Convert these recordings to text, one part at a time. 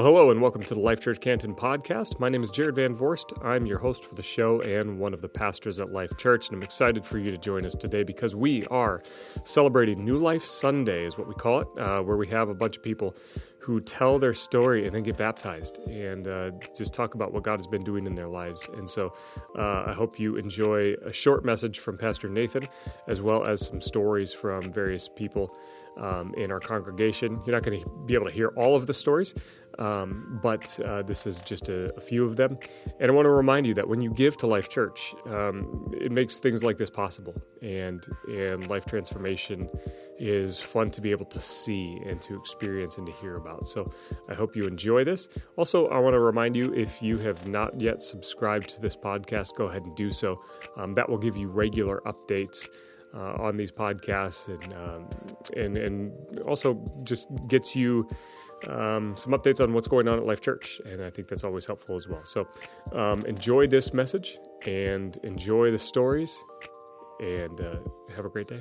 Well, hello and welcome to the Life Church Canton podcast. My name is Jared Van Vorst. I'm your host for the show and one of the pastors at Life Church, and I'm excited for you to join us today because we are celebrating New Life Sunday, is what we call it, uh, where we have a bunch of people who tell their story and then get baptized and uh, just talk about what God has been doing in their lives. And so uh, I hope you enjoy a short message from Pastor Nathan as well as some stories from various people um, in our congregation. You're not going to be able to hear all of the stories, um, but uh, this is just a, a, few of them. And I want to remind you that when you give to Life Church, um, it makes things like this possible. And, and life transformation is fun to be able to see and to experience and to hear about. So I hope you enjoy this. Also, I want to remind you if you have not yet subscribed to this podcast, go ahead and do so. Um, that will give you regular updates uh, on these podcasts and, um, and, and also just gets you um, some updates on what's going on at Life Church. And I think that's always helpful as well. So um, enjoy this message and enjoy the stories and uh, have a great day.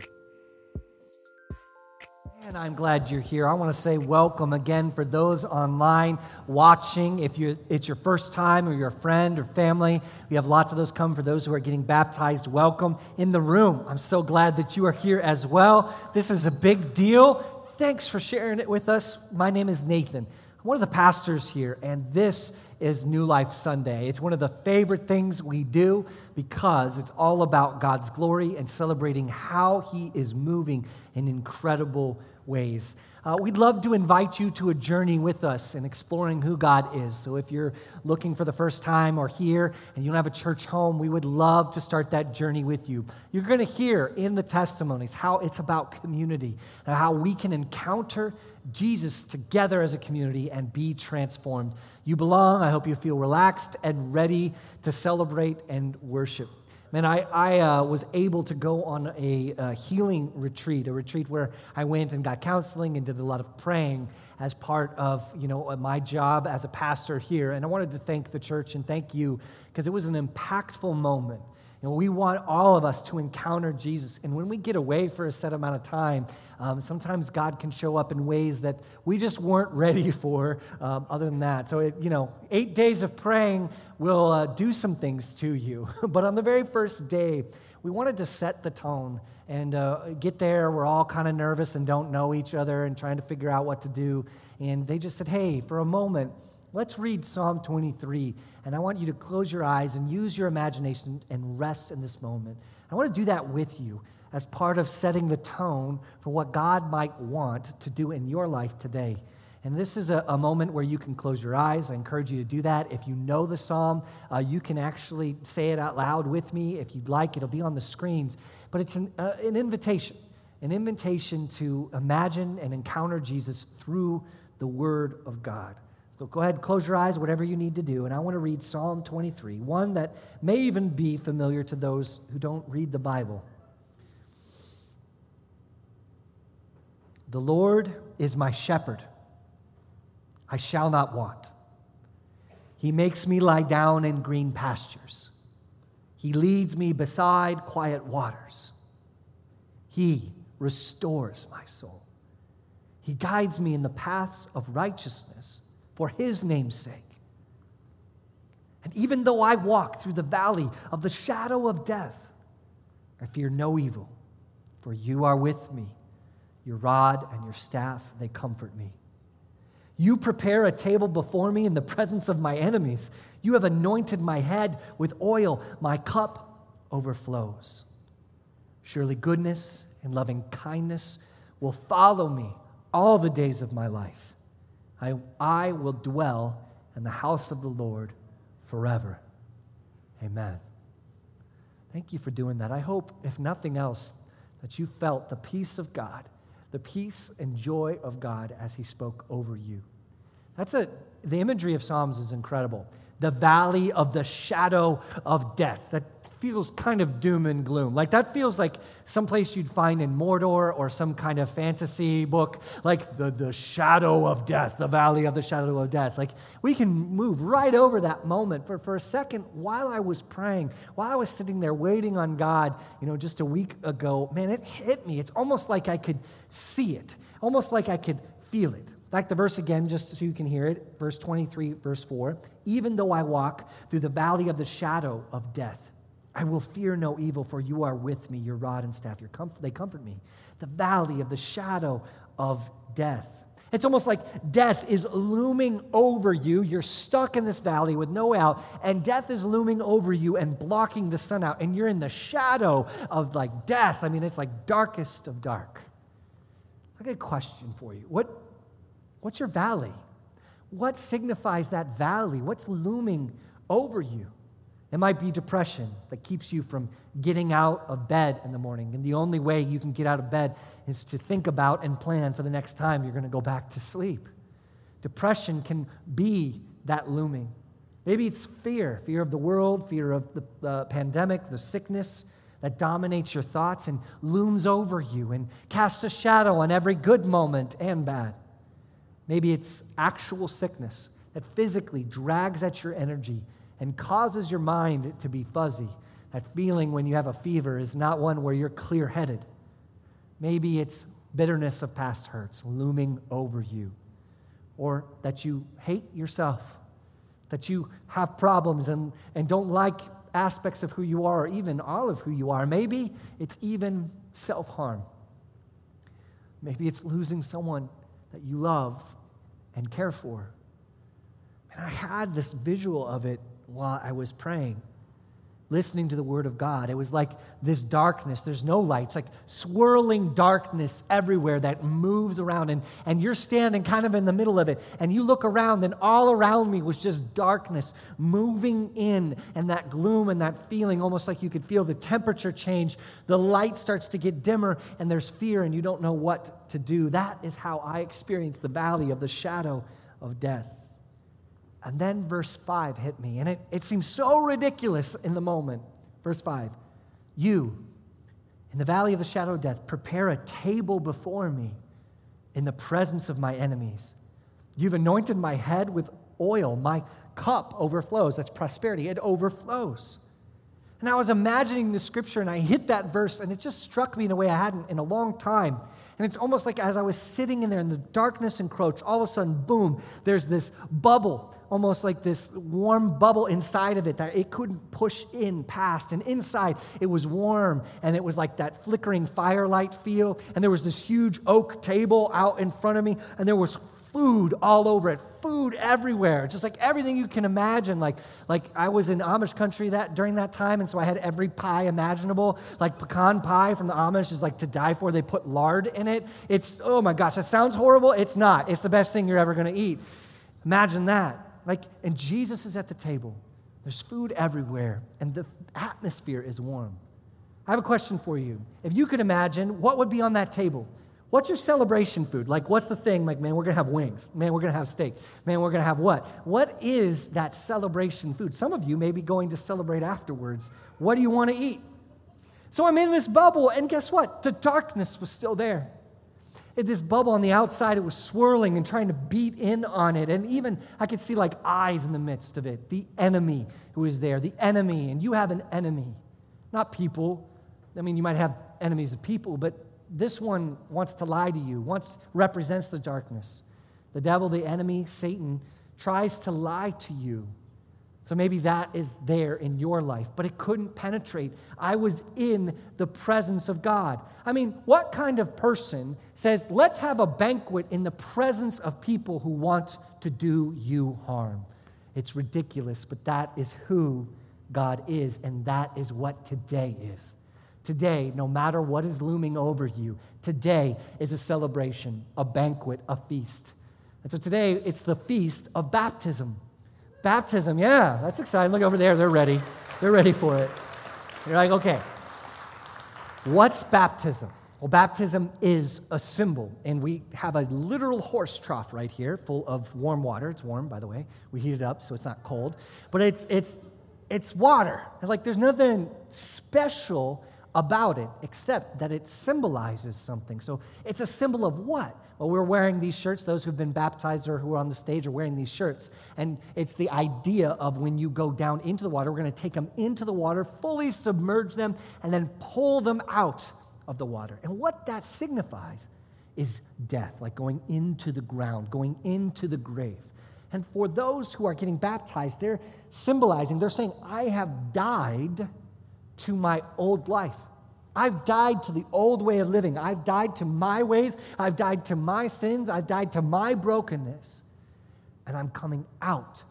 And I'm glad you're here. I want to say welcome again for those online watching. If you it's your first time or you're a friend or family, we have lots of those come. For those who are getting baptized, welcome in the room. I'm so glad that you are here as well. This is a big deal. Thanks for sharing it with us. My name is Nathan. I'm one of the pastors here, and this is New Life Sunday. It's one of the favorite things we do because it's all about God's glory and celebrating how He is moving in incredible ways. Uh, we'd love to invite you to a journey with us in exploring who God is. So, if you're looking for the first time or here and you don't have a church home, we would love to start that journey with you. You're going to hear in the testimonies how it's about community and how we can encounter Jesus together as a community and be transformed. You belong. I hope you feel relaxed and ready to celebrate and worship. Man, I, I uh, was able to go on a, a, healing retreat, a retreat where I went and got counseling and did a lot of praying as part of you know my job as a pastor here. And I wanted to thank the church and thank you because it was an impactful moment and we want all of us to encounter Jesus. And when we get away for a set amount of time, um, sometimes God can show up in ways that we just weren't ready for, um, other than that. So, it, you know, eight days of praying will uh, do some things to you. but on the very first day, we wanted to set the tone and uh, get there. We're all kind of nervous and don't know each other and trying to figure out what to do. And they just said, hey, for a moment, Let's read Psalm 23, and I want you to close your eyes and use your imagination and rest in this moment. I want to do that with you as part of setting the tone for what God might want to do in your life today. And this is a, a, moment where you can close your eyes. I encourage you to do that. If you know the psalm, uh, you can actually say it out loud with me. If you'd like, it'll be on the screens. But it's an, uh, an invitation an invitation to imagine and encounter Jesus through the Word of God. So go ahead, close your eyes, whatever you need to do. And I want to read Psalm 23, one that may even be familiar to those who don't read the Bible. The Lord is my shepherd, I shall not want. He makes me lie down in green pastures. He leads me beside quiet waters. He restores my soul. He guides me in the paths of righteousness for his name's sake. And even though I walk through the valley of the shadow of death, I fear no evil, for you are with me. Your rod and your staff, they comfort me. You prepare a table before me in the presence of my enemies. You have anointed my head with oil. My cup overflows. Surely goodness and loving kindness will follow me all the days of my life I, I will dwell in the house of the Lord forever. Amen. Thank you for doing that. I hope, if nothing else, that you felt the peace of God, the peace and joy of God as He spoke over you. That's a, the imagery of Psalms is incredible. The valley of the shadow of death. That feels kind of doom and gloom. Like that feels like someplace you'd find in Mordor or some kind of fantasy book, like the, the shadow of death, the valley of the shadow of death. Like we can move right over that moment. For, for a second, while I was praying, while I was sitting there waiting on God, you know, just a week ago, man, it hit me. It's almost like I could see it, almost like I could feel it. Like the verse again, just so you can hear it, verse 23, verse 4 Even though I walk through the valley of the shadow of death, I will fear no evil, for you are with me, your rod and staff, your comfort, they comfort me. The valley of the shadow of death. It's almost like death is looming over you. You're stuck in this valley with no out, and death is looming over you and blocking the sun out, and you're in the shadow of like death. I mean, it's like darkest of dark. I got a question for you. What, what's your valley? What signifies that valley? What's looming over you? It might be depression that keeps you from getting out of bed in the morning. And the only way you can get out of bed is to think about and plan for the next time you're going to go back to sleep. Depression can be that looming. Maybe it's fear fear of the world, fear of the, the pandemic, the sickness that dominates your thoughts and looms over you and casts a shadow on every good moment and bad. Maybe it's actual sickness that physically drags at your energy and causes your mind to be fuzzy. That feeling when you have a fever is not one where you're clear headed. Maybe it's bitterness of past hurts looming over you, or that you hate yourself, that you have problems and, and don't like aspects of who you are, or even all of who you are. Maybe it's even self harm. Maybe it's losing someone that you love and care for. And I had this visual of it while I was praying, listening to the Word of God. It was like this darkness. There's no lights, like swirling darkness everywhere that moves around. And, and you're standing kind of in the middle of it. And you look around, and all around me was just darkness moving in, and that gloom and that feeling, almost like you could feel the temperature change. The light starts to get dimmer, and there's fear, and you don't know what to do. That is how I experienced the valley of the shadow of death. And then verse 5 hit me, and it, it seems so ridiculous in the moment. Verse 5 You, in the valley of the shadow of death, prepare a table before me in the presence of my enemies. You've anointed my head with oil, my cup overflows. That's prosperity, it overflows. And I was imagining the scripture and I hit that verse and it just struck me in a way I hadn't in a long time. And it's almost like as I was sitting in there and the darkness encroached, all of a sudden, boom, there's this bubble, almost like this warm bubble inside of it that it couldn't push in past. And inside, it was warm and it was like that flickering firelight feel. And there was this huge oak table out in front of me and there was food all over it, food everywhere, just like everything you can imagine. Like, like I was in Amish country that during that time, and so I had every pie imaginable. Like pecan pie from the Amish is like to die for. They put lard in it. It's oh my gosh, that sounds horrible. It's not. It's the best thing you're ever to eat. Imagine that. Like, and Jesus is at the table. There's food everywhere, and the atmosphere is warm. I have a question for you. If you could imagine, what would be on that table? What's your celebration food? Like, what's the thing? Like, man, we're going to have wings. Man, we're going to have steak. Man, we're going to have what? What is that celebration food? Some of you may be going to celebrate afterwards. What do you want to eat? So I'm in this bubble, and guess what? The darkness was still there. In this bubble on the outside, it was swirling and trying to beat in on it. And even I could see like eyes in the midst of it. The enemy who is there, the enemy. And you have an enemy, not people. I mean, you might have enemies of people, but this one wants to lie to you, wants represents the darkness. The devil, the enemy, Satan, tries to lie to you. So maybe that is there in your life, but it couldn't penetrate. I was in the presence of God. I mean, what kind of person says, let's have a banquet in the presence of people who want to do you harm? It's ridiculous, but that is who God is, and that is what today is. Today, no matter what is looming over you, today is a celebration, a banquet, a feast. And so today, it's the feast of baptism. Baptism, yeah, that's exciting. Look over there, they're ready. They're ready for it. You're like, okay, what's baptism? Well, baptism is a symbol, and we have a literal horse trough right here full of warm water. It's warm, by the way. We heat it up so it's not cold. But it's, it's, it's water. Like, there's nothing special about it except that it symbolizes something. So it's a symbol of what? Well, we're wearing these shirts. Those who've been baptized or who are on the stage are wearing these shirts. And it's the idea of when you go down into the water, we're going to take them into the water, fully submerge them, and then pull them out of the water. And what that signifies is death, like going into the ground, going into the grave. And for those who are getting baptized, they're symbolizing, they're saying, I have died to my old life. I've died to the old way of living. I've died to my ways. I've died to my sins. I've died to my brokenness. And I'm coming out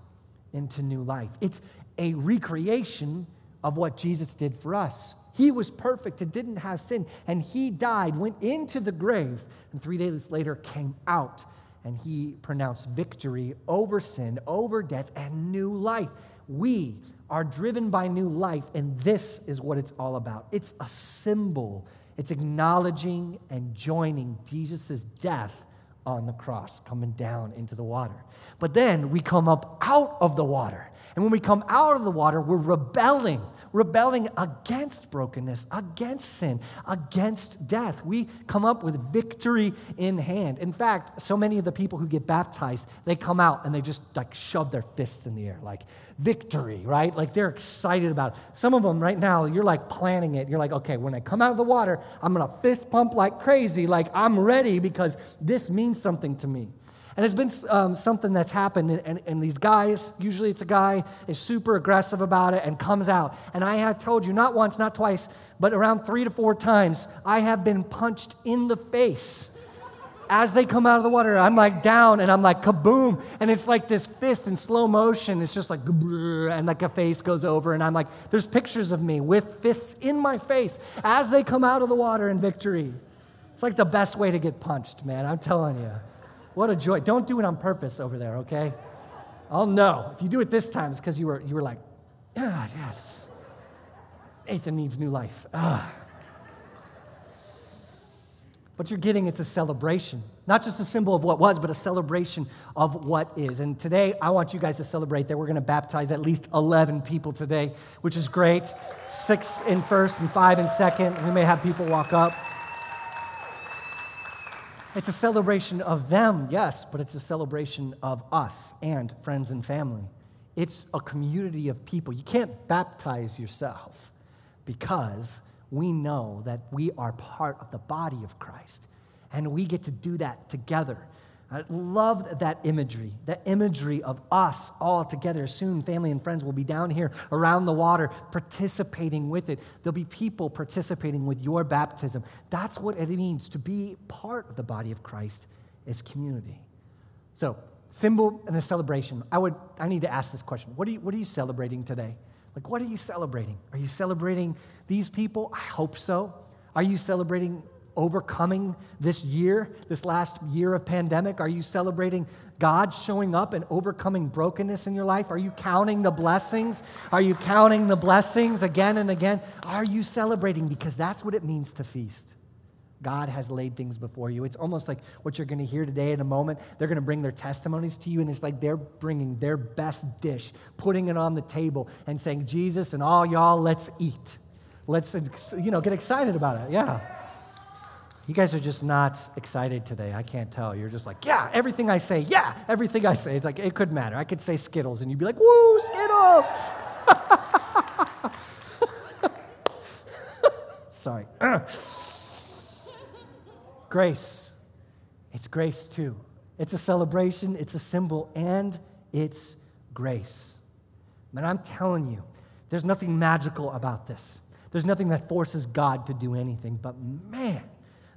into new life. It's a recreation of what Jesus did for us. He was perfect and didn't have sin, and he died, went into the grave, and three days later came out and he pronounced victory over sin, over death, and new life. We are driven by new life, and this is what it's all about. It's a symbol, it's acknowledging and joining Jesus' death on the cross, coming down into the water. But then we come up out of the water. And when we come out of the water, we're rebelling, rebelling against brokenness, against sin, against death. We come up with victory in hand. In fact, so many of the people who get baptized, they come out and they just like shove their fists in the air, like victory, right? Like they're excited about it. Some of them right now, you're like planning it. You're like, okay, when I come out of the water, I'm gonna fist pump like crazy, like I'm ready because this means something to me. And it's been um, something that's happened, and, and, and, these guys, usually it's a guy, is super aggressive about it and comes out. And I have told you, not once, not twice, but around three to four times, I have been punched in the face as they come out of the water, I'm like down and I'm like kaboom. And it's like this fist in slow motion. It's just like, and like a face goes over. And I'm like, there's pictures of me with fists in my face as they come out of the water in victory. It's like the best way to get punched, man. I'm telling you. What a joy. Don't do it on purpose over there, okay? I'll know. If you do it this time, it's because you were, you were like, ah, yes. Nathan needs new life. Ah. What you're getting, it's a celebration. Not just a symbol of what was, but a celebration of what is. And today, I want you guys to celebrate that we're going to baptize at least 11 people today, which is great. Six in first and five in second. We may have people walk up. It's a celebration of them, yes, but it's a celebration of us and friends and family. It's a community of people. You can't baptize yourself because we know that we are part of the body of Christ and we get to do that together. I love that imagery, that imagery of us all together. Soon, family and friends will be down here around the water participating with it. There'll be people participating with your baptism. That's what it means to be part of the body of Christ is community. So, symbol and a celebration. I, would, I need to ask this question what are, you, what are you celebrating today? Like, what are you celebrating? Are you celebrating these people? I hope so. Are you celebrating overcoming this year, this last year of pandemic? Are you celebrating God showing up and overcoming brokenness in your life? Are you counting the blessings? Are you counting the blessings again and again? Are you celebrating? Because that's what it means to feast. God has laid things before you. It's almost like what you're going to hear today in a moment. They're going to bring their testimonies to you, and it's like they're bringing their best dish, putting it on the table, and saying, Jesus and all y'all, let's eat. Let's, you know, get excited about it. Yeah. You guys are just not excited today. I can't tell. You're just like, yeah, everything I say, yeah, everything I say. It's like, it could matter. I could say Skittles, and you'd be like, woo, Skittles. Sorry. Grace. It's grace too. It's a celebration, it's a symbol, and it's grace. And I'm telling you, there's nothing magical about this. There's nothing that forces God to do anything, but man,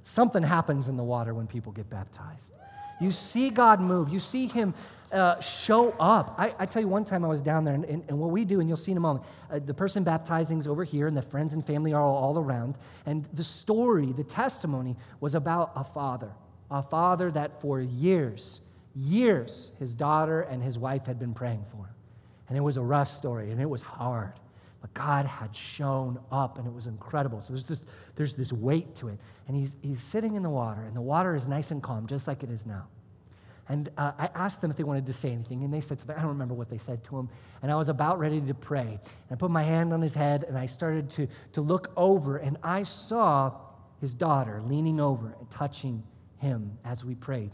something happens in the water when people get baptized. You see God move, you see Him uh, show up. I, I, tell you, one time I was down there, and, and, and what we do, and you'll see in a moment, uh, the person baptizing is over here, and the friends and family are all, all around. And the story, the testimony, was about a father, a father that for years, years, his daughter and his wife had been praying for. And it was a rough story, and it was hard. But God had shown up, and it was incredible. So there's this, there's this weight to it. And he's, he's sitting in the water, and the water is nice and calm, just like it is now. And uh, I asked them if they wanted to say anything, and they said something. I don't remember what they said to him. And I was about ready to pray. And I put my hand on his head, and I started to, to look over, and I saw his daughter leaning over and touching him as we prayed.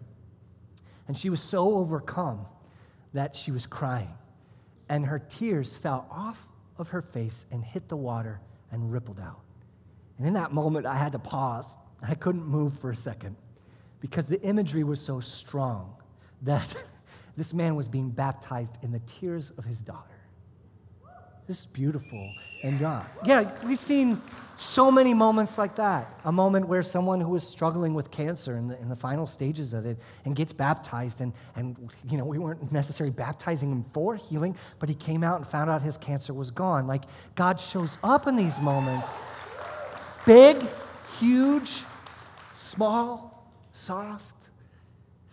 And she was so overcome that she was crying. And her tears fell off of her face and hit the water and rippled out. And in that moment, I had to pause. I couldn't move for a second because the imagery was so strong that this man was being baptized in the tears of his daughter. This is beautiful. And uh, yeah, we've seen so many moments like that. A moment where someone who was struggling with cancer in the, in the final stages of it and gets baptized, and, and you know, we weren't necessarily baptizing him for healing, but he came out and found out his cancer was gone. Like God shows up in these moments. Big, huge, small, soft.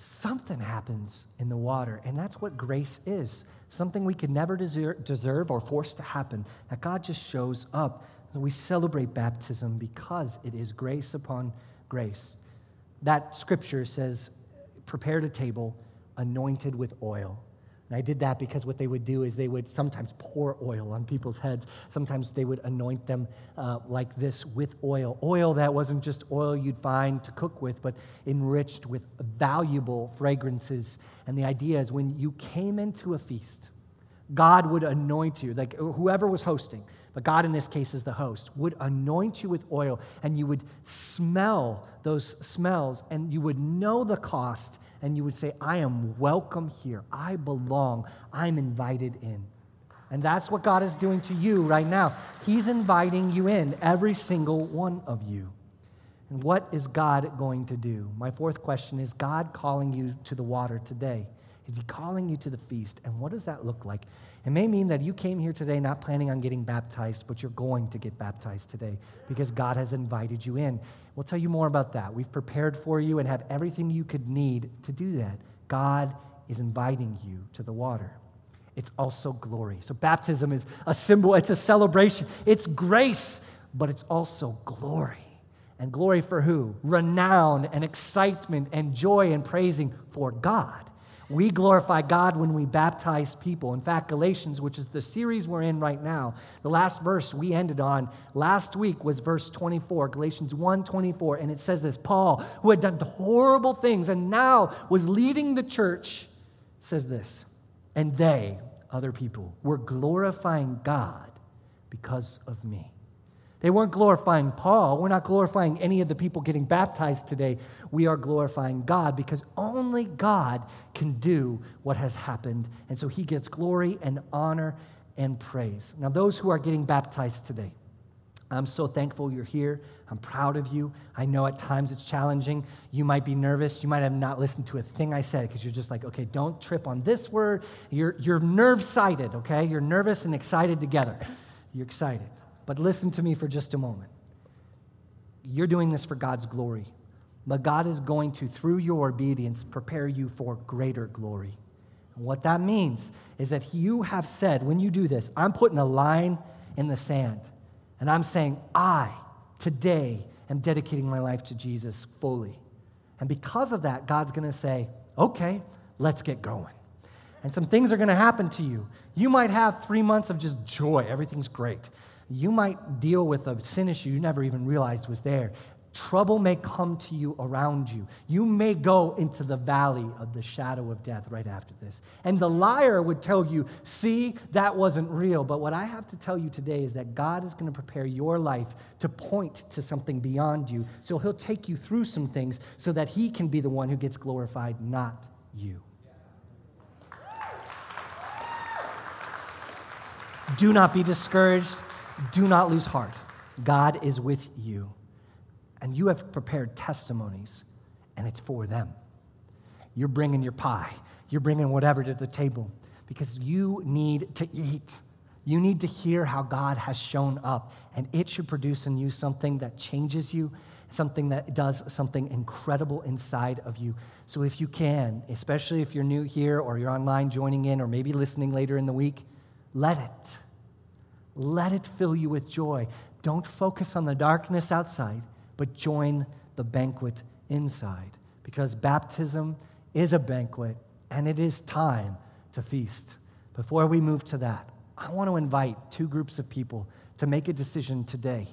Something happens in the water, and that's what grace is something we could never deserve or force to happen, that God just shows up. We celebrate baptism because it is grace upon grace. That scripture says, prepared a table anointed with oil. And I did that because what they would do is they would sometimes pour oil on people's heads. Sometimes they would anoint them uh, like this with oil. Oil that wasn't just oil you'd find to cook with, but enriched with valuable fragrances. And the idea is when you came into a feast, God would anoint you, like whoever was hosting, but God in this case is the host, would anoint you with oil, and you would smell those smells, and you would know the cost and you would say, I am welcome here. I belong. I'm invited in. And that's what God is doing to you right now. He's inviting you in, every single one of you. And what is God going to do? My fourth question is God calling you to the water today? Is He calling you to the feast? And what does that look like? It may mean that you came here today not planning on getting baptized, but you're going to get baptized today because God has invited you in. We'll tell you more about that. We've prepared for you and have everything you could need to do that. God is inviting you to the water. It's also glory. So, baptism is a symbol, it's a celebration, it's grace, but it's also glory. And glory for who? Renown and excitement and joy and praising for God. We glorify God when we baptize people. In fact, Galatians, which is the series we're in right now, the last verse we ended on last week was verse 24, Galatians 1 24. And it says this Paul, who had done horrible things and now was leading the church, says this, and they, other people, were glorifying God because of me. They weren't glorifying Paul. We're not glorifying any of the people getting baptized today. We are glorifying God because only God can do what has happened. And so he gets glory and honor and praise. Now, those who are getting baptized today, I'm so thankful you're here. I'm proud of you. I know at times it's challenging. You might be nervous. You might have not listened to a thing I said because you're just like, okay, don't trip on this word. You're, you're nerve sighted, okay? You're nervous and excited together. You're excited. But listen to me for just a moment. You're doing this for God's glory, but God is going to, through your obedience, prepare you for greater glory. And what that means is that you have said, when you do this, I'm putting a line in the sand, and I'm saying, I today am dedicating my life to Jesus fully. And because of that, God's going to say, okay, let's get going. And some things are going to happen to you. You might have three months of just joy, everything's great you might deal with a sin issue you never even realized was there. Trouble may come to you around you. You may go into the valley of the shadow of death right after this. And the liar would tell you, see, that wasn't real. But what I have to tell you today is that God is going to prepare your life to point to something beyond you. So he'll take you through some things so that he can be the one who gets glorified, not you. Do not be discouraged. Do not lose heart. God is with you. And you have prepared testimonies, and it's for them. You're bringing your pie, you're bringing whatever to the table because you need to eat. You need to hear how God has shown up, and it should produce in you something that changes you, something that does something incredible inside of you. So, if you can, especially if you're new here or you're online joining in or maybe listening later in the week, let it. Let it fill you with joy. Don't focus on the darkness outside, but join the banquet inside. Because baptism is a banquet and it is time to feast. Before we move to that, I want to invite two groups of people to make a decision today.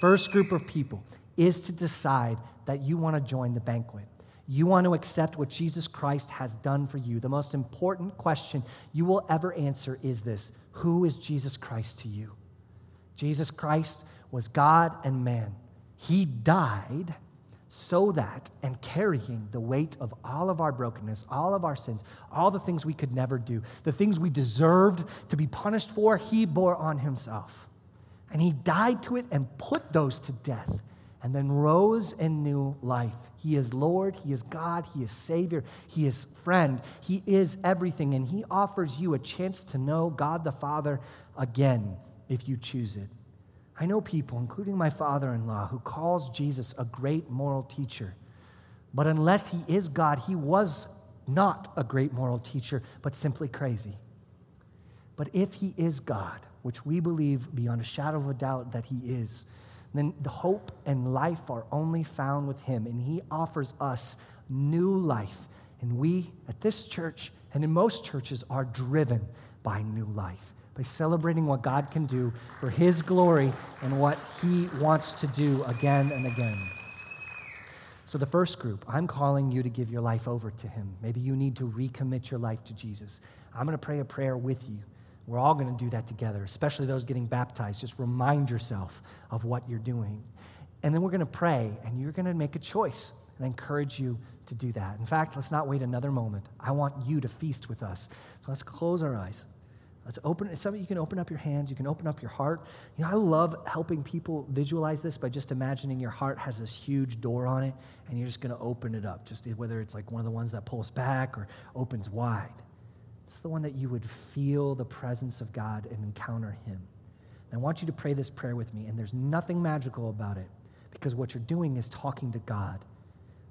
First group of people is to decide that you want to join the banquet. You want to accept what Jesus Christ has done for you. The most important question you will ever answer is this Who is Jesus Christ to you? Jesus Christ was God and man. He died so that, and carrying the weight of all of our brokenness, all of our sins, all the things we could never do, the things we deserved to be punished for, he bore on himself. And he died to it and put those to death, and then rose in new life. He is Lord, He is God, He is Savior, He is friend, He is everything, and He offers you a chance to know God the Father again if you choose it. I know people, including my father in law, who calls Jesus a great moral teacher. But unless he is God, he was not a great moral teacher, but simply crazy. But if he is God, which we believe beyond a shadow of a doubt that he is, then the hope and life are only found with him. And he offers us new life. And we at this church and in most churches are driven by new life by celebrating what God can do for His glory and what He wants to do again and again. So, the first group, I'm calling you to give your life over to Him. Maybe you need to recommit your life to Jesus. I'm going to pray a prayer with you. We're all going to do that together, especially those getting baptized. Just remind yourself of what you're doing. And then we're going to pray, and you're going to make a choice. And I encourage you to do that. In fact, let's not wait another moment. I want you to feast with us. So let's close our eyes. Let's open some you can open up your hands, you can open up your heart. You know, I love helping people visualize this by just imagining your heart has this huge door on it and you're just going to open it up, just whether it's like one of the ones that pulls back or opens wide. It's the one that you would feel the presence of God and encounter him. And I want you to pray this prayer with me and there's nothing magical about it because what you're doing is talking to God.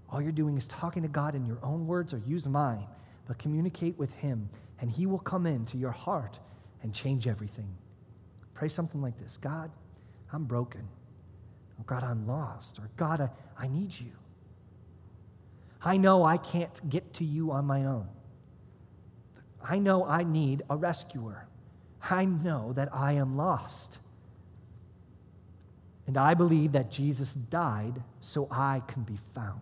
All you're doing is talking to God in your own words or use mine, but communicate with him and He will come into your heart and change everything. Pray something like this God, I'm broken. Or God, I'm lost. Or God, I, I need you. I know I can't get to you on my own. I know I need a rescuer. I know that I am lost. And I believe that Jesus died so I can be found.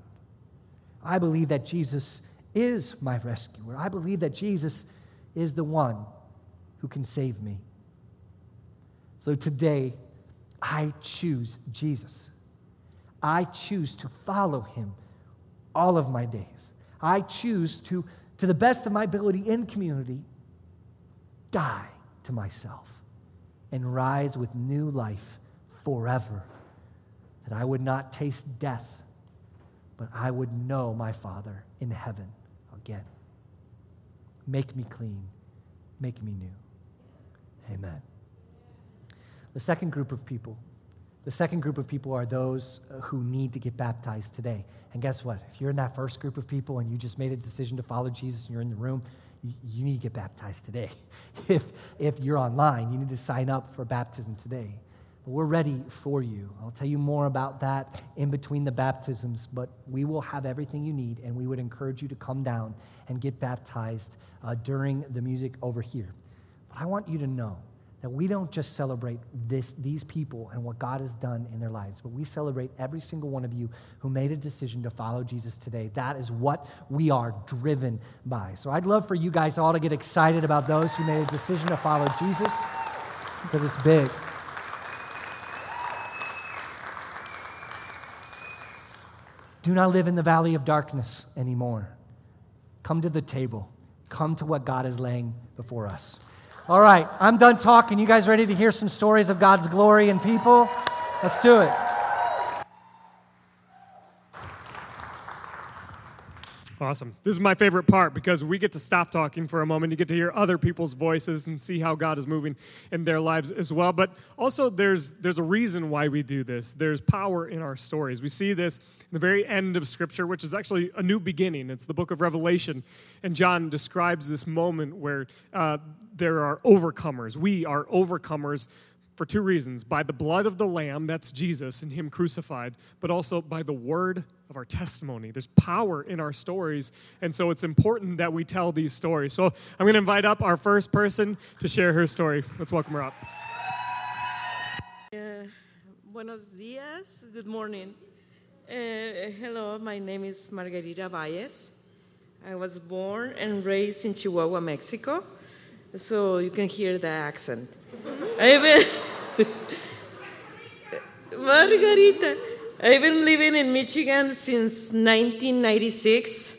I believe that Jesus is my rescuer. I believe that Jesus is the one who can save me. So today, I choose Jesus. I choose to follow him all of my days. I choose to, to the best of my ability in community, die to myself and rise with new life forever. That I would not taste death, but I would know my Father in heaven again. Make me clean. Make me new. Amen. The second group of people, the second group of people are those uh, who need to get baptized today. And guess what? If you're in that first group of people and you just made a decision to follow Jesus and you're in the room, you, need to get baptized today. if, if you're online, you need to sign up for baptism today. But we're ready for you. I'll tell you more about that in between the baptisms, but we will have everything you need, and we would encourage you to come down and get baptized uh, during the music over here. But I want you to know that we don't just celebrate this, these people and what God has done in their lives, but we celebrate every single one of you who made a decision to follow Jesus today. That is what we are driven by. So I'd love for you guys all to get excited about those who made a decision to follow Jesus because it's big. Do not live in the valley of darkness anymore. Come to the table. Come to what God is laying before us. All right, I'm done talking. You guys ready to hear some stories of God's glory and people? Let's do it. Awesome. This is my favorite part because we get to stop talking for a moment. You get to hear other people's voices and see how God is moving in their lives as well. But also, there's, there's a reason why we do this. There's power in our stories. We see this in the very end of Scripture, which is actually a new beginning. It's the book of Revelation. And John describes this moment where uh, there are overcomers. We are overcomers for two reasons by the blood of the Lamb, that's Jesus and Him crucified, but also by the word of our testimony. There's power in our stories, and so it's important that we tell these stories. So I'm going to invite up our first person to share her story. Let's welcome her up. Uh, buenos dias, good morning. Uh, hello, my name is Margarita Valles. I was born and raised in Chihuahua, Mexico, so you can hear the accent. I've been Margarita. I've been living in Michigan since 1996.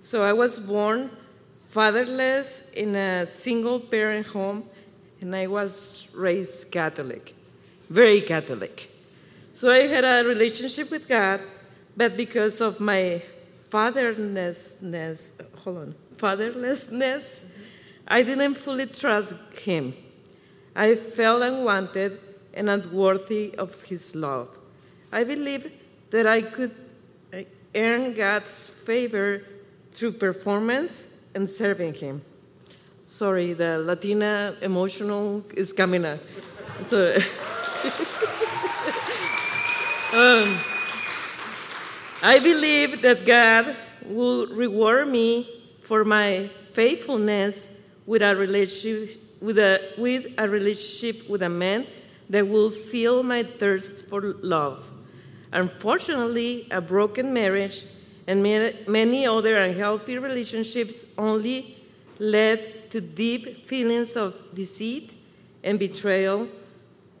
So I was born fatherless in a single parent home, and I was raised Catholic, very Catholic. So I had a relationship with God, but because of my fatherlessness, hold on, fatherlessness, I didn't fully trust Him. I felt unwanted and unworthy of His love. I believed that I could uh, earn God's favor through performance and serving Him. Sorry, the Latina emotional is coming up. So, um, I believe that God will reward me for my faithfulness with a relationship with a, with a relationship with a man that will fill my thirst for love. Unfortunately, a broken marriage and many other unhealthy relationships only led to deep feelings of deceit and betrayal,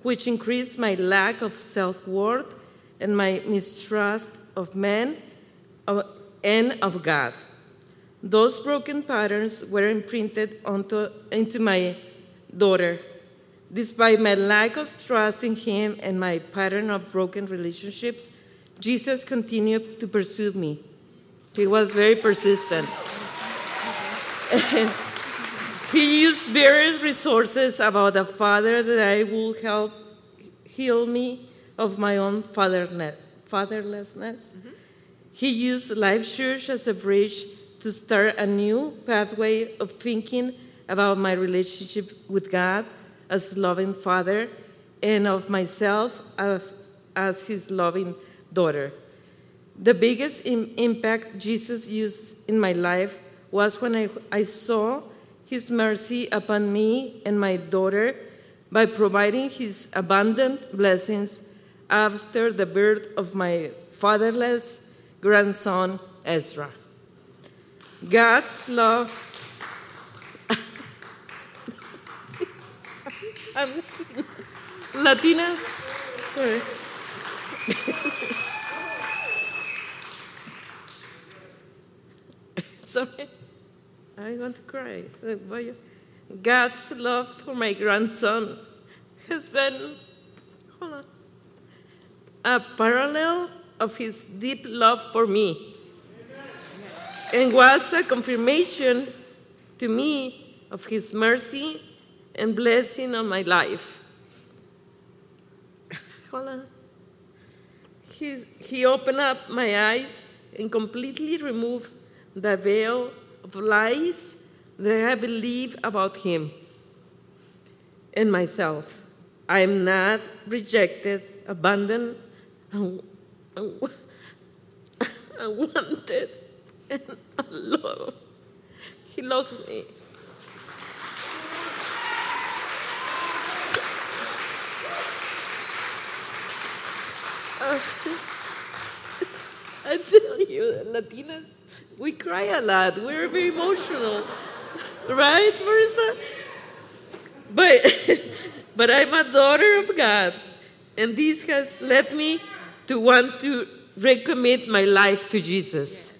which increased my lack of self worth and my mistrust of men uh, and of God. Those broken patterns were imprinted onto, into my daughter. Despite my lack of trust in him and my pattern of broken relationships, Jesus continued to pursue me. He was very persistent. he used various resources about a father that I would help heal me of my own fatherlessness. Mm-hmm. He used Life Church as a bridge to start a new pathway of thinking about my relationship with God as loving father and of myself as, as his loving daughter. The biggest Im- impact Jesus used in my life was when I, I saw his mercy upon me and my daughter by providing his abundant blessings after the birth of my fatherless grandson, Ezra. God's love. Latinas. Sorry. Sorry. I want to cry. God's love for my grandson has been hold on, a parallel of his deep love for me and was a confirmation to me of his mercy and blessing on my life. Hold on. He's, he opened up my eyes and completely removed the veil of lies that I believed about him and myself. I am not rejected, abandoned, unwanted and love. He loves me. I tell you, Latinas, we cry a lot. We're very emotional, right, Marissa? But, but I'm a daughter of God, and this has led me to want to recommit my life to Jesus.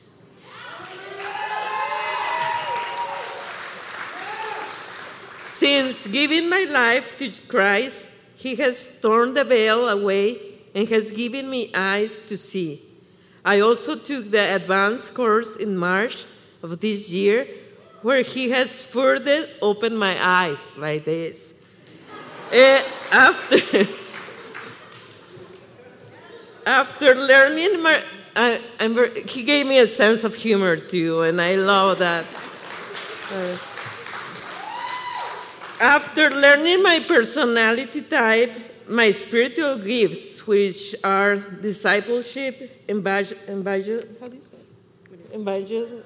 Since giving my life to Christ, He has torn the veil away and has given me eyes to see. I also took the advanced course in March of this year, where He has further opened my eyes like this. uh, after, after learning, my, I, He gave me a sense of humor too, and I love that. Uh, after learning my personality type, my spiritual gifts, which are discipleship, evangelism, evangelism,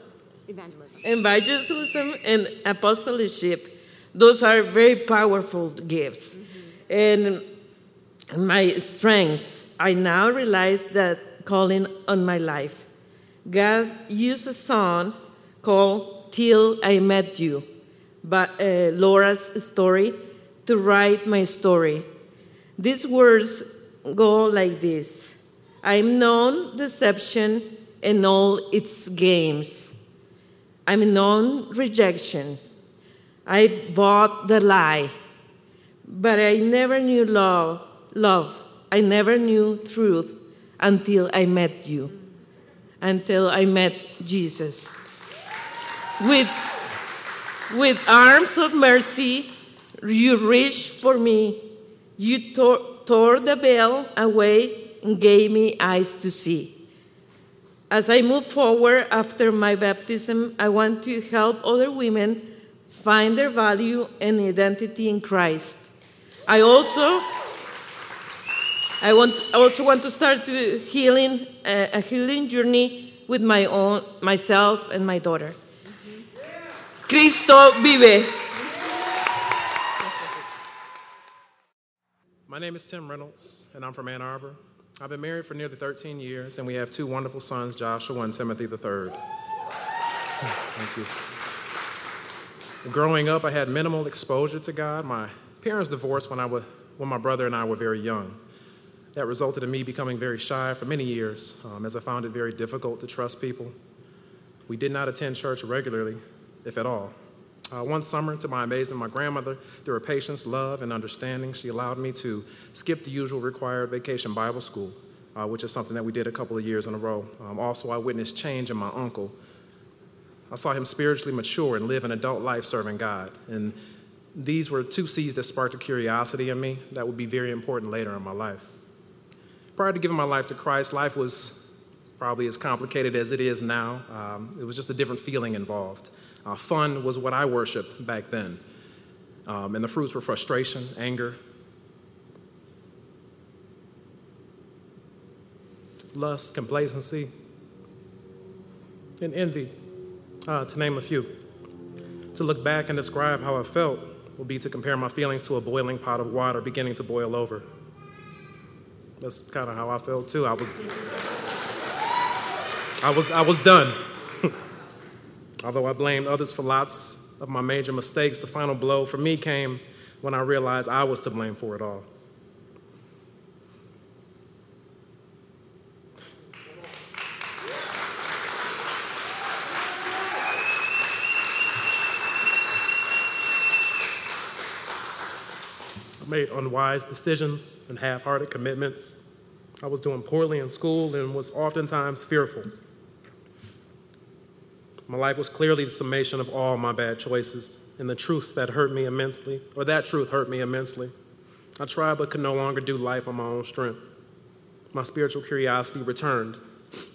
evangelism and apostleship, those are very powerful gifts. Mm-hmm. And my strengths, I now realize that calling on my life. God used a song called Till I Met You but, uh, Laura Story to write my story. These words go like this I'm known deception and all its games. I'm known rejection. I've bought the lie, but I never knew love. Love. I never knew truth until I met you, until I met Jesus. With, with arms of mercy, you reached for me. You tore, tore the veil away and gave me eyes to see. As I move forward after my baptism, I want to help other women find their value and identity in Christ. I also I want, I also want to start to healing a, a healing journey with my own myself and my daughter. Cristo vive. My name is Tim Reynolds, and I'm from Ann Arbor. I've been married for nearly 13 years, and we have two wonderful sons, Joshua and Timothy III. Thank you. Growing up, I had minimal exposure to God. My parents divorced when, I was, when my brother and I were very young. That resulted in me becoming very shy for many years, um, as I found it very difficult to trust people. We did not attend church regularly, if at all. Uh, one summer, to my amazement, my grandmother, through her patience, love, and understanding, she allowed me to skip the usual required vacation Bible school, uh, which is something that we did a couple of years in a row. Um, also, I witnessed change in my uncle. I saw him spiritually mature and live an adult life serving God. And these were two seeds that sparked a curiosity in me that would be very important later in my life. Prior to giving my life to Christ, life was probably as complicated as it is now. Um, it was just a different feeling involved. Uh, fun was what I worshiped back then. Um, and the fruits were frustration, anger, lust, complacency, and envy, uh, to name a few. To look back and describe how I felt would be to compare my feelings to a boiling pot of water beginning to boil over. That's kind of how I felt too. I was, I was, I was done. Although I blamed others for lots of my major mistakes, the final blow for me came when I realized I was to blame for it all. I made unwise decisions and half hearted commitments. I was doing poorly in school and was oftentimes fearful. My life was clearly the summation of all my bad choices, and the truth that hurt me immensely, or that truth hurt me immensely. I tried but could no longer do life on my own strength. My spiritual curiosity returned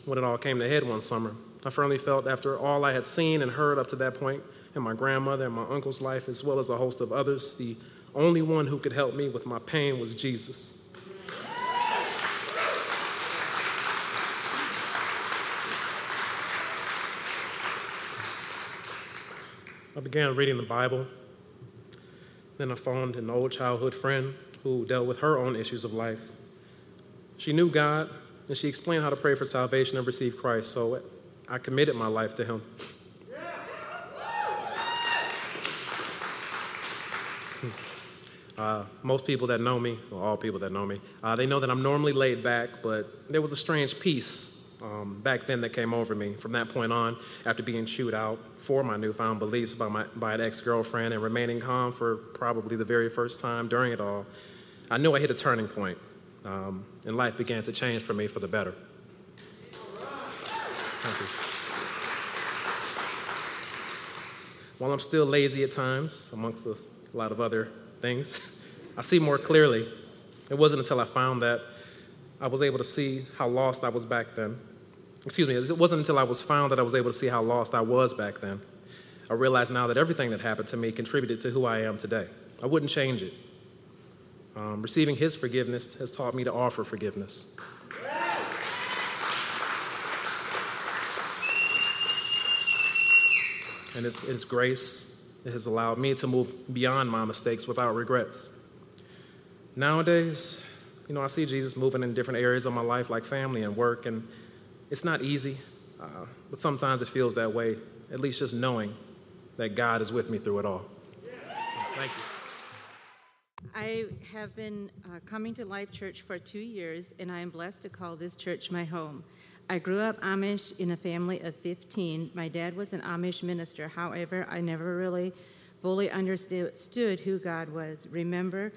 when it all came to head one summer. I firmly felt after all I had seen and heard up to that point in my grandmother and my uncle's life, as well as a host of others, the only one who could help me with my pain was Jesus. I began reading the Bible. Then I found an old childhood friend who dealt with her own issues of life. She knew God, and she explained how to pray for salvation and receive Christ, so I committed my life to Him. Uh, most people that know me, or all people that know me, uh, they know that I'm normally laid back, but there was a strange peace um, back then that came over me. From that point on, after being chewed out for my newfound beliefs by, my, by an ex girlfriend and remaining calm for probably the very first time during it all, I knew I hit a turning point, um, and life began to change for me for the better. Thank you. While I'm still lazy at times, amongst a lot of other things, I see more clearly. It wasn't until I found that I was able to see how lost I was back then. Excuse me, it wasn't until I was found that I was able to see how lost I was back then. I realize now that everything that happened to me contributed to who I am today. I wouldn't change it. Um, receiving His forgiveness has taught me to offer forgiveness. And His, His grace has allowed me to move beyond my mistakes without regrets. Nowadays, you know, I see Jesus moving in different areas of my life, like family and work, and it's not easy, uh, but sometimes it feels that way, at least just knowing that God is with me through it all. Thank you. I have been uh, coming to Life Church for two years, and I am blessed to call this church my home. I grew up Amish in a family of 15. My dad was an Amish minister. However, I never really fully understood who God was. Remember,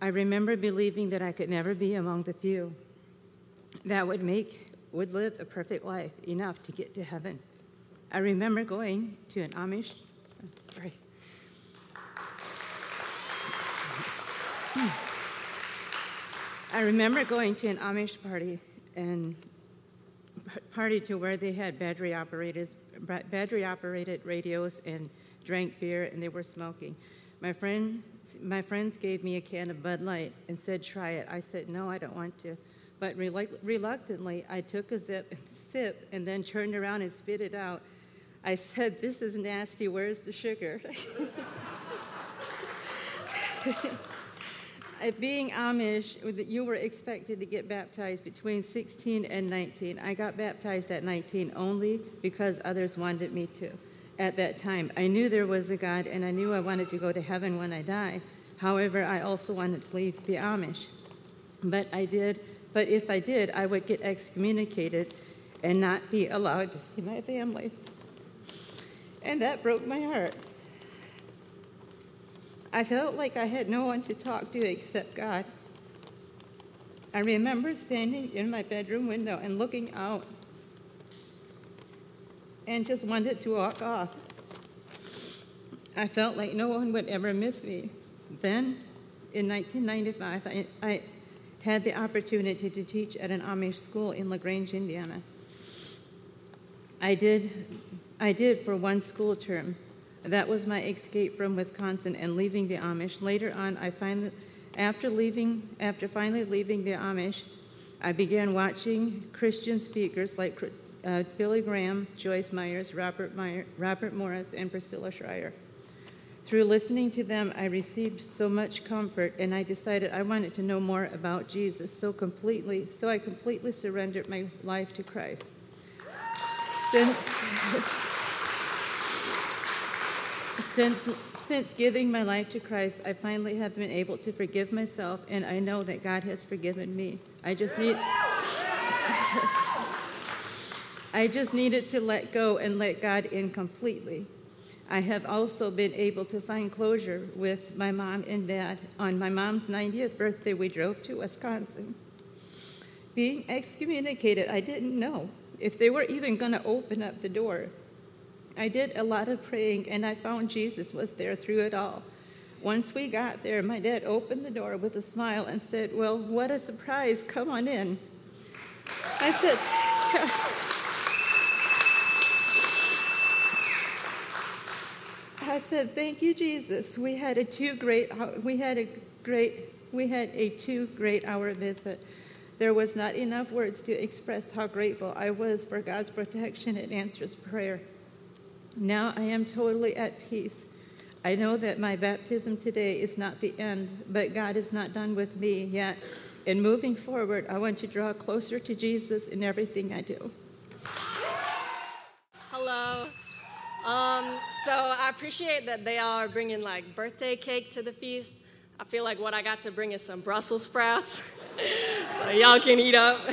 I remember believing that I could never be among the few that would make would live a perfect life enough to get to heaven. I remember going to an Amish sorry. I remember going to an Amish party and party to where they had battery operated battery operated radios and drank beer and they were smoking. My friend my friends gave me a can of Bud Light and said try it. I said no, I don't want to. But reluctantly, I took a zip and sip and then turned around and spit it out. I said, This is nasty. Where's the sugar? being Amish, you were expected to get baptized between 16 and 19. I got baptized at 19 only because others wanted me to. At that time, I knew there was a God and I knew I wanted to go to heaven when I die. However, I also wanted to leave the Amish. But I did, but if I did, I would get excommunicated and not be allowed to see my family. And that broke my heart. I felt like I had no one to talk to except God. I remember standing in my bedroom window and looking out and just wanted to walk off. I felt like no one would ever miss me. Then, in 1995, I, I had the opportunity to teach at an Amish school in LaGrange, Indiana. I did, I did for one school term. That was my escape from Wisconsin and leaving the Amish. Later on, I finally, after leaving, after finally leaving the Amish, I began watching Christian speakers like uh, Billy Graham, Joyce Myers, Robert, Meyer, Robert Morris, and Priscilla Shirer. Through listening to them, I received so much comfort, and I decided I wanted to know more about Jesus so completely, so I completely surrendered my life to Christ. Since since, since giving my life to Christ, I finally have been able to forgive myself, and I know that God has forgiven me. I just need. I just needed to let go and let God in completely. I have also been able to find closure with my mom and dad. On my mom's 90th birthday, we drove to Wisconsin. Being excommunicated, I didn't know if they were even going to open up the door. I did a lot of praying, and I found Jesus was there through it all. Once we got there, my dad opened the door with a smile and said, Well, what a surprise. Come on in. I said, Yes. I said, "Thank you, Jesus." We had a two great. We had a great. We had a two great hour visit. There was not enough words to express how grateful I was for God's protection and answers prayer. Now I am totally at peace. I know that my baptism today is not the end, but God is not done with me yet. In moving forward, I want to draw closer to Jesus in everything I do. Hello. Um, so I appreciate that they are bringing like birthday cake to the feast. I feel like what I got to bring is some Brussels sprouts, so y'all can eat up.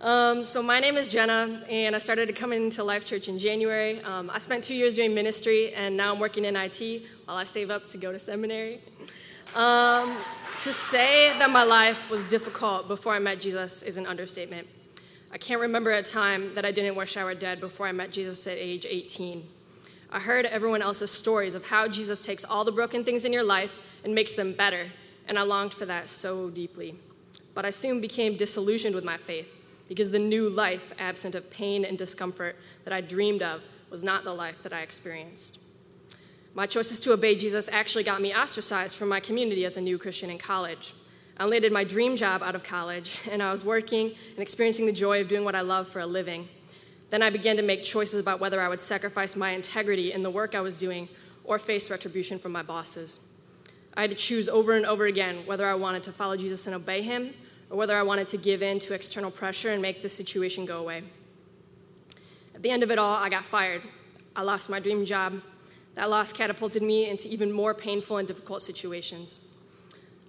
Um, so my name is Jenna, and I started to come into Life Church in January. Um, I spent two years doing ministry, and now I'm working in IT while I save up to go to seminary. Um, to say that my life was difficult before I met Jesus is an understatement. I can't remember a time that I didn't wish I were dead before I met Jesus at age 18. I heard everyone else's stories of how Jesus takes all the broken things in your life and makes them better, and I longed for that so deeply. But I soon became disillusioned with my faith because the new life, absent of pain and discomfort that I dreamed of, was not the life that I experienced. My choices to obey Jesus actually got me ostracized from my community as a new Christian in college. I landed my dream job out of college, and I was working and experiencing the joy of doing what I love for a living. Then I began to make choices about whether I would sacrifice my integrity in the work I was doing or face retribution from my bosses. I had to choose over and over again whether I wanted to follow Jesus and obey him or whether I wanted to give in to external pressure and make the situation go away. At the end of it all, I got fired. I lost my dream job. That loss catapulted me into even more painful and difficult situations.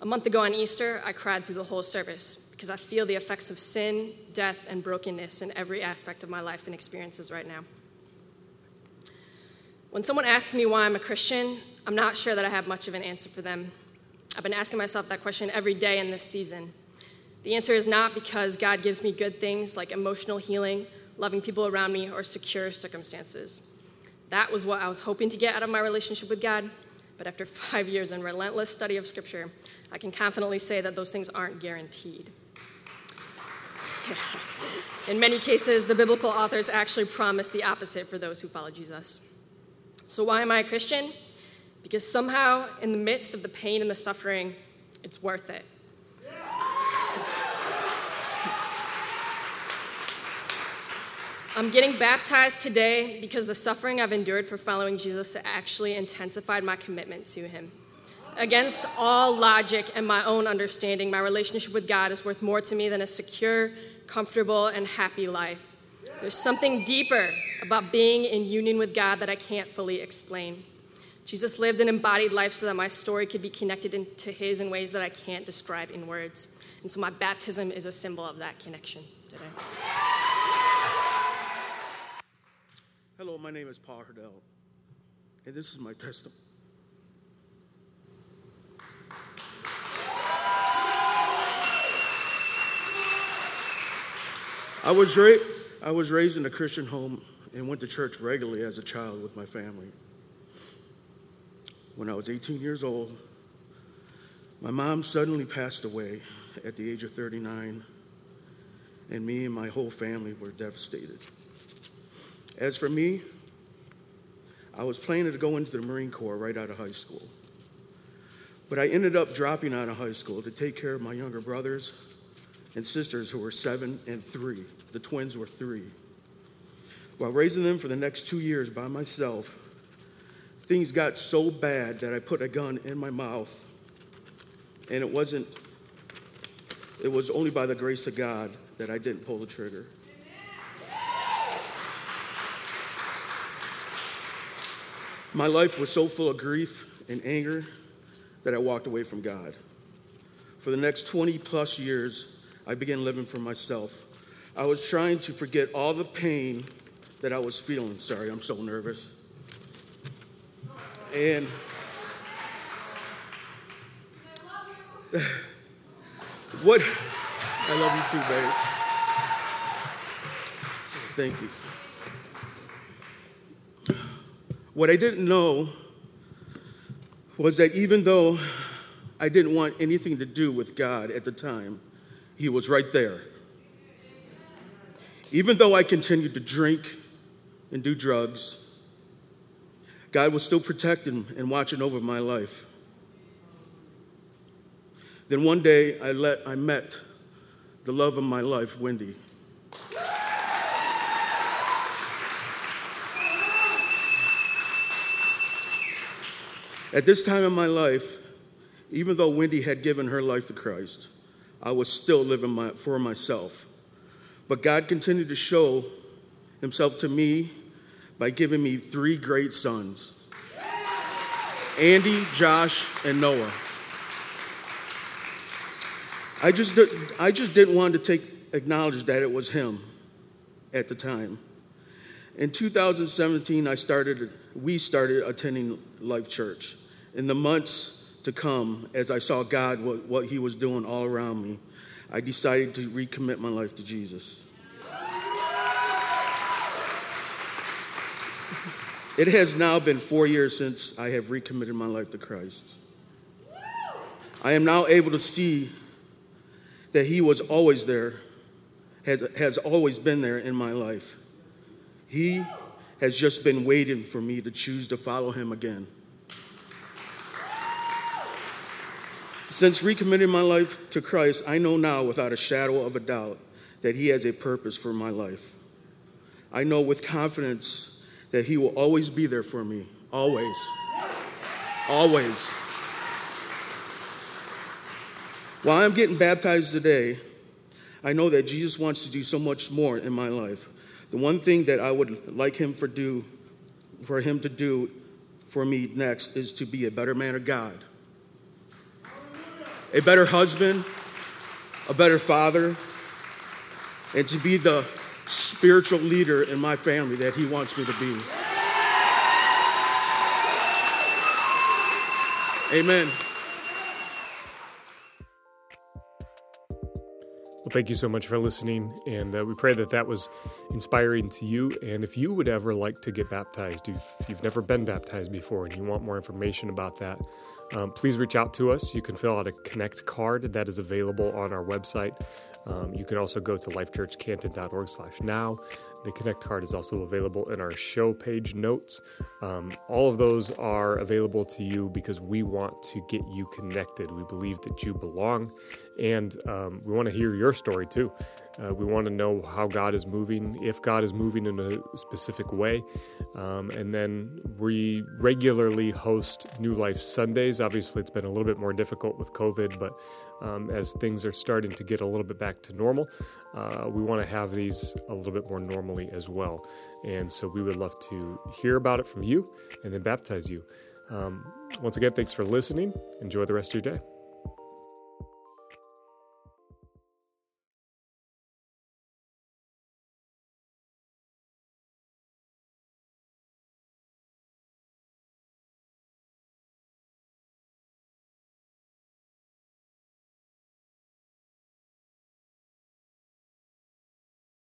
A month ago on Easter, I cried through the whole service because I feel the effects of sin, death, and brokenness in every aspect of my life and experiences right now. When someone asks me why I'm a Christian, I'm not sure that I have much of an answer for them. I've been asking myself that question every day in this season. The answer is not because God gives me good things like emotional healing, loving people around me, or secure circumstances. That was what I was hoping to get out of my relationship with God, but after five years in relentless study of Scripture, I can confidently say that those things aren't guaranteed. in many cases, the biblical authors actually promise the opposite for those who follow Jesus. So, why am I a Christian? Because somehow, in the midst of the pain and the suffering, it's worth it. I'm getting baptized today because the suffering I've endured for following Jesus actually intensified my commitment to Him. Against all logic and my own understanding, my relationship with God is worth more to me than a secure, comfortable, and happy life. There's something deeper about being in union with God that I can't fully explain. Jesus lived an embodied life so that my story could be connected to his in ways that I can't describe in words. And so my baptism is a symbol of that connection today. Hello, my name is Paul Hurdell, and this is my testimony. I was, ra- I was raised in a Christian home and went to church regularly as a child with my family. When I was 18 years old, my mom suddenly passed away at the age of 39, and me and my whole family were devastated. As for me, I was planning to go into the Marine Corps right out of high school. But I ended up dropping out of high school to take care of my younger brothers and sisters who were seven and three. The twins were three. While raising them for the next two years by myself, things got so bad that I put a gun in my mouth. And it wasn't, it was only by the grace of God that I didn't pull the trigger. My life was so full of grief and anger that I walked away from God. For the next 20 plus years, I began living for myself. I was trying to forget all the pain that I was feeling. Sorry, I'm so nervous. And what I love you too, babe. Thank you. What I didn't know was that even though I didn't want anything to do with God at the time, He was right there. Even though I continued to drink and do drugs, God was still protecting and watching over my life. Then one day I, let, I met the love of my life, Wendy. At this time in my life, even though Wendy had given her life to Christ, I was still living my, for myself. But God continued to show himself to me by giving me three great sons Andy, Josh, and Noah. I just, did, I just didn't want to take, acknowledge that it was him at the time. In 2017, I started, we started attending Life Church. In the months to come, as I saw God, what, what He was doing all around me, I decided to recommit my life to Jesus. It has now been four years since I have recommitted my life to Christ. I am now able to see that He was always there, has, has always been there in my life. He has just been waiting for me to choose to follow Him again. Since recommitting my life to Christ, I know now without a shadow of a doubt that He has a purpose for my life. I know with confidence that He will always be there for me, always. Always. While I'm getting baptized today, I know that Jesus wants to do so much more in my life. The one thing that I would like him for do for him to do for me next is to be a better man of God. A better husband, a better father, and to be the spiritual leader in my family that He wants me to be. Amen. Well, thank you so much for listening, and uh, we pray that that was inspiring to you. And if you would ever like to get baptized, if you've never been baptized before and you want more information about that, um, please reach out to us. You can fill out a Connect card that is available on our website. Um, you can also go to lifechurchcanton.org slash now. The Connect card is also available in our show page notes. Um, all of those are available to you because we want to get you connected. We believe that you belong, and um, we want to hear your story too. Uh, we want to know how God is moving, if God is moving in a specific way. Um, and then we regularly host New Life Sundays. Obviously, it's been a little bit more difficult with COVID, but um, as things are starting to get a little bit back to normal, uh, we want to have these a little bit more normally as well. And so we would love to hear about it from you and then baptize you. Um, once again, thanks for listening. Enjoy the rest of your day.